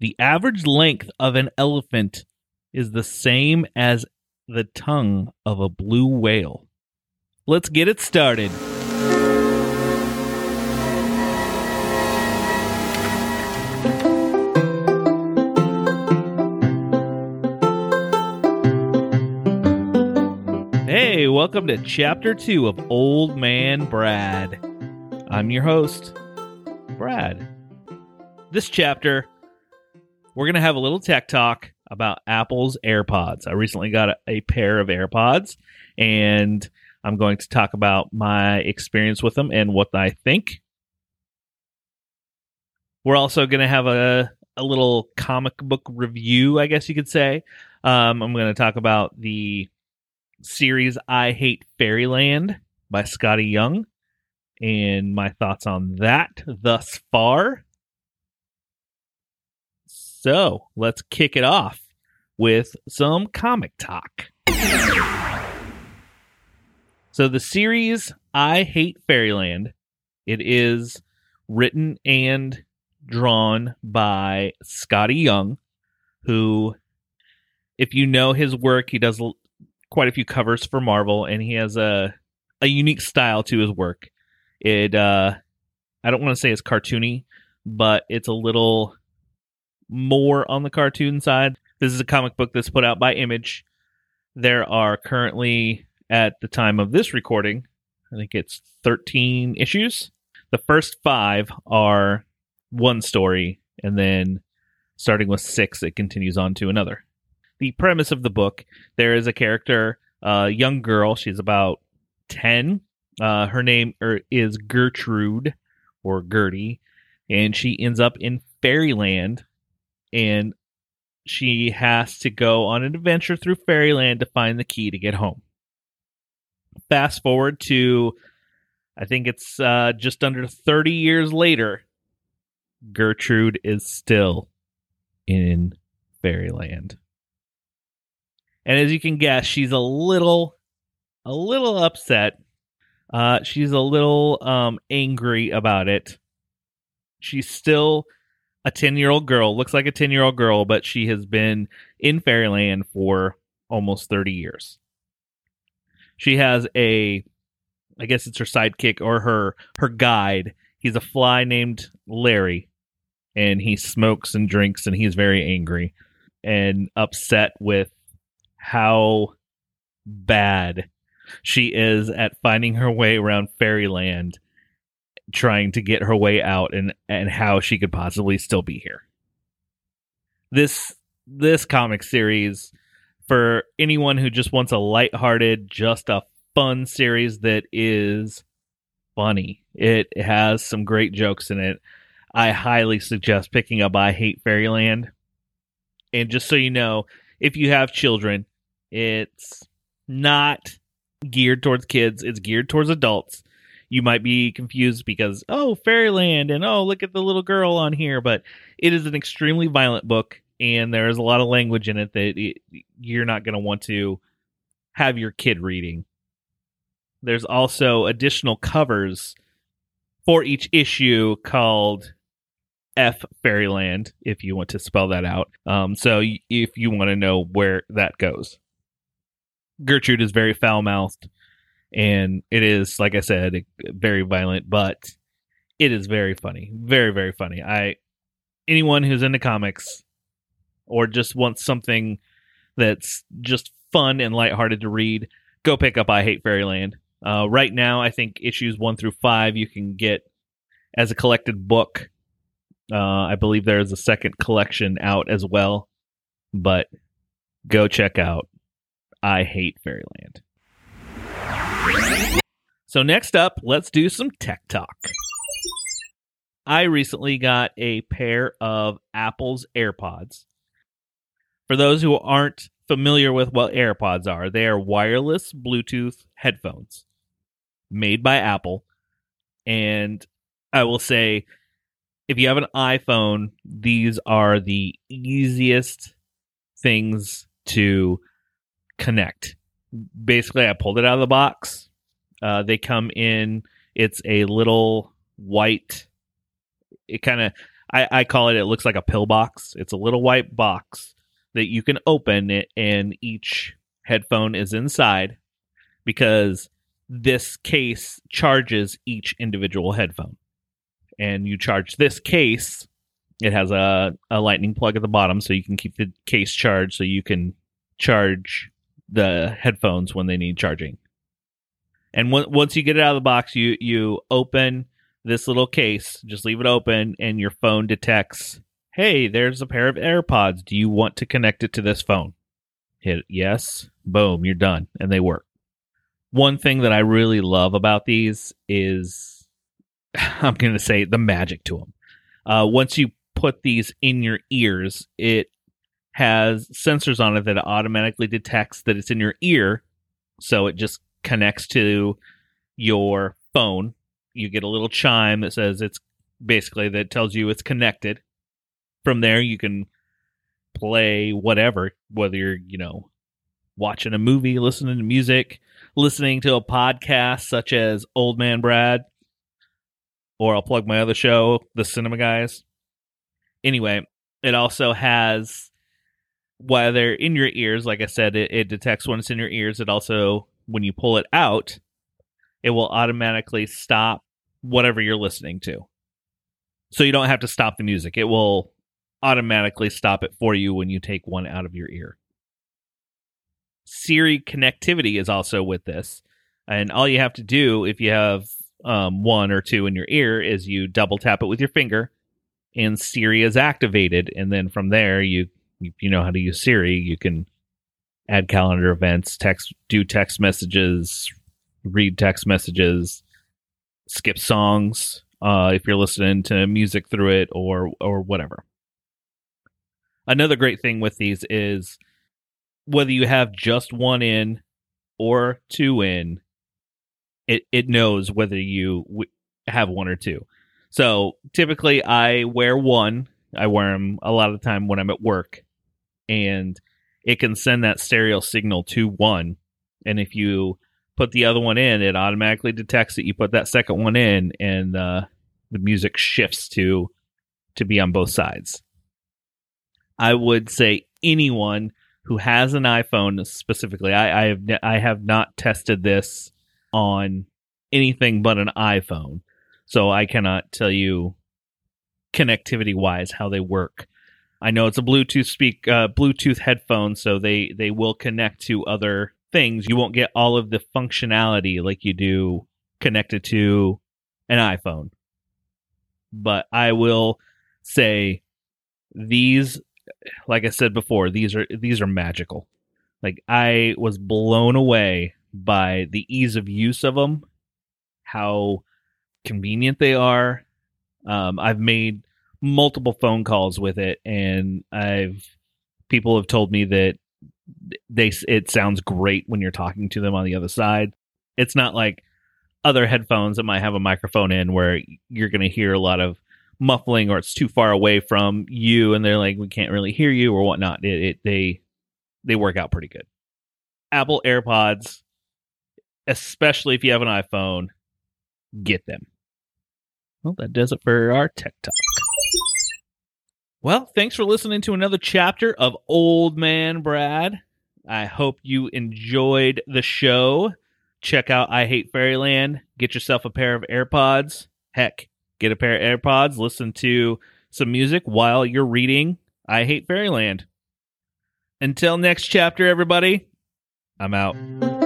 The average length of an elephant is the same as the tongue of a blue whale. Let's get it started. Hey, welcome to chapter two of Old Man Brad. I'm your host, Brad. This chapter, we're going to have a little tech talk about Apple's AirPods. I recently got a, a pair of AirPods, and I'm going to talk about my experience with them and what I think. We're also going to have a, a little comic book review, I guess you could say. Um, I'm going to talk about the series I Hate Fairyland by Skottie Young and my thoughts on that thus far. So let's kick it off with some comic talk. So the series I Hate Fairyland, it is written and drawn by Skottie Young, who, if you know his work, he does quite a few covers for Marvel, and he has a a unique style to his work. It uh, I don't want to say it's cartoony, but it's a little more on the cartoon side. This is a comic book that's put out by Image. There are currently, at the time of this recording, I think it's 13 issues. The first five are one story, and then starting with six, it continues on to another the premise of the book, there is a character, a young girl. She's about ten. Uh, her name er, is Gertrude or Gertie, and she ends up in Fairyland, and she has to go on an adventure through Fairyland to find the key to get home. Fast forward to, I think it's uh, just under 30 years later, Gertrude is still in Fairyland. And as you can guess, she's a little a little upset. Uh, she's a little um, angry about it. She's still a 10 year old girl, looks like a 10 year old girl, but she has been in Fairyland for almost 30 years. She has a, I guess it's her sidekick or her her guide. He's a fly named Larry, and he smokes and drinks, and he's very angry and upset with how bad she is at finding her way around fairyland trying to get her way out and and how she could possibly still be here. This this comic series for anyone who just wants a light-hearted just a fun series that is funny it has some great jokes in it. I highly suggest picking up i hate fairyland. And just so you know if you have children it's not geared towards kids, it's geared towards adults. You might be confused because, oh, Fairyland, and oh, look at the little girl on here. But it is an extremely violent book, and there is a lot of language in it that it, you're not going to want to have your kid reading. There's also additional covers for each issue called F Fairyland, if you want to spell that out. Um, so if you want to know where that goes. Gertrude is very foul mouthed, and it is, like I said, very violent, but it is very funny, very very funny. I anyone who's into comics or just wants something that's just fun and lighthearted to read, go pick up I Hate Fairyland. Uh, right now, I think issues one through five you can get as a collected book. Uh, I believe there is a second collection out as well, but go check out I hate Fairyland. So, next up, let's do some tech talk. I recently got a pair of Apple's AirPods. For those who aren't familiar with what AirPods are, they are wireless Bluetooth headphones made by Apple. And I will say, if you have an iPhone, these are the easiest things to connect. Basically, I pulled it out of the box. Uh, they come in. It's a little white. It kind of. I, I call it. It looks like a pillbox. It's a little white box that you can open it, and each headphone is inside because this case charges each individual headphone. And you charge this case. It has a, a lightning plug at the bottom, so you can keep the case charged, so you can charge the headphones when they need charging. And w- once you get it out of the box, you you open this little case, just leave it open, and your phone detects, hey, there's a pair of AirPods. Do you want to connect it to this phone? Hit yes, boom, you're done, and they work. One thing that I really love about these is, I'm going to say, the magic to them. Uh, once you put these in your ears, it has sensors on it that automatically detects that it's in your ear. So it just connects to your phone. You get a little chime that says it's basically that tells you it's connected. From there, you can play whatever, whether you're, you know, watching a movie, listening to music, listening to a podcast such as Old Man Brad, or I'll plug my other show, The Cinema Guys. Anyway, it also has whether in your ears, like I said, it, it detects when it's in your ears. It also, when you pull it out, it will automatically stop whatever you're listening to. So you don't have to stop the music. It will automatically stop it for you when you take one out of your ear. Siri connectivity is also with this. And all you have to do if you have um, one or two in your ear is you double tap it with your finger and Siri is activated. And then from there, you you know how to use Siri. You can add calendar events, text, do text messages, read text messages, skip songs uh, if you're listening to music through it or or whatever. Another great thing with these is whether you have just one in or two in, it it knows whether you w- have one or two. So typically, I wear one. I wear them a lot of the time when I'm at work, and it can send that stereo signal to one. And if you put the other one in, it automatically detects that you put that second one in, and uh, the music shifts to to be on both sides. I would say anyone who has an iPhone specifically, I, I have I have not tested this on anything but an iPhone, so I cannot tell you connectivity wise how they work. I know it's a Bluetooth speak uh, Bluetooth headphone, so they they will connect to other things. You won't get all of the functionality like you do connected to an iPhone. But I will say these like I said before, these are these are magical. Like I was blown away by the ease of use of them, how convenient they are. Um, I've made multiple phone calls with it, and I've people have told me that they it sounds great when you're talking to them on the other side. It's not like other headphones that might have a microphone in where you're going to hear a lot of muffling or it's too far away from you and they're like we can't really hear you or whatnot. It, it they they work out pretty good. Apple AirPods, especially if you have an iPhone, get them. Well, that does it for our tech talk. Well, thanks for listening to another chapter of Old Man Brad. I hope you enjoyed the show. Check out I Hate Fairyland. Get yourself a pair of AirPods. Heck, get a pair of AirPods. Listen to some music while you're reading I Hate Fairyland. Until next chapter, everybody, I'm out.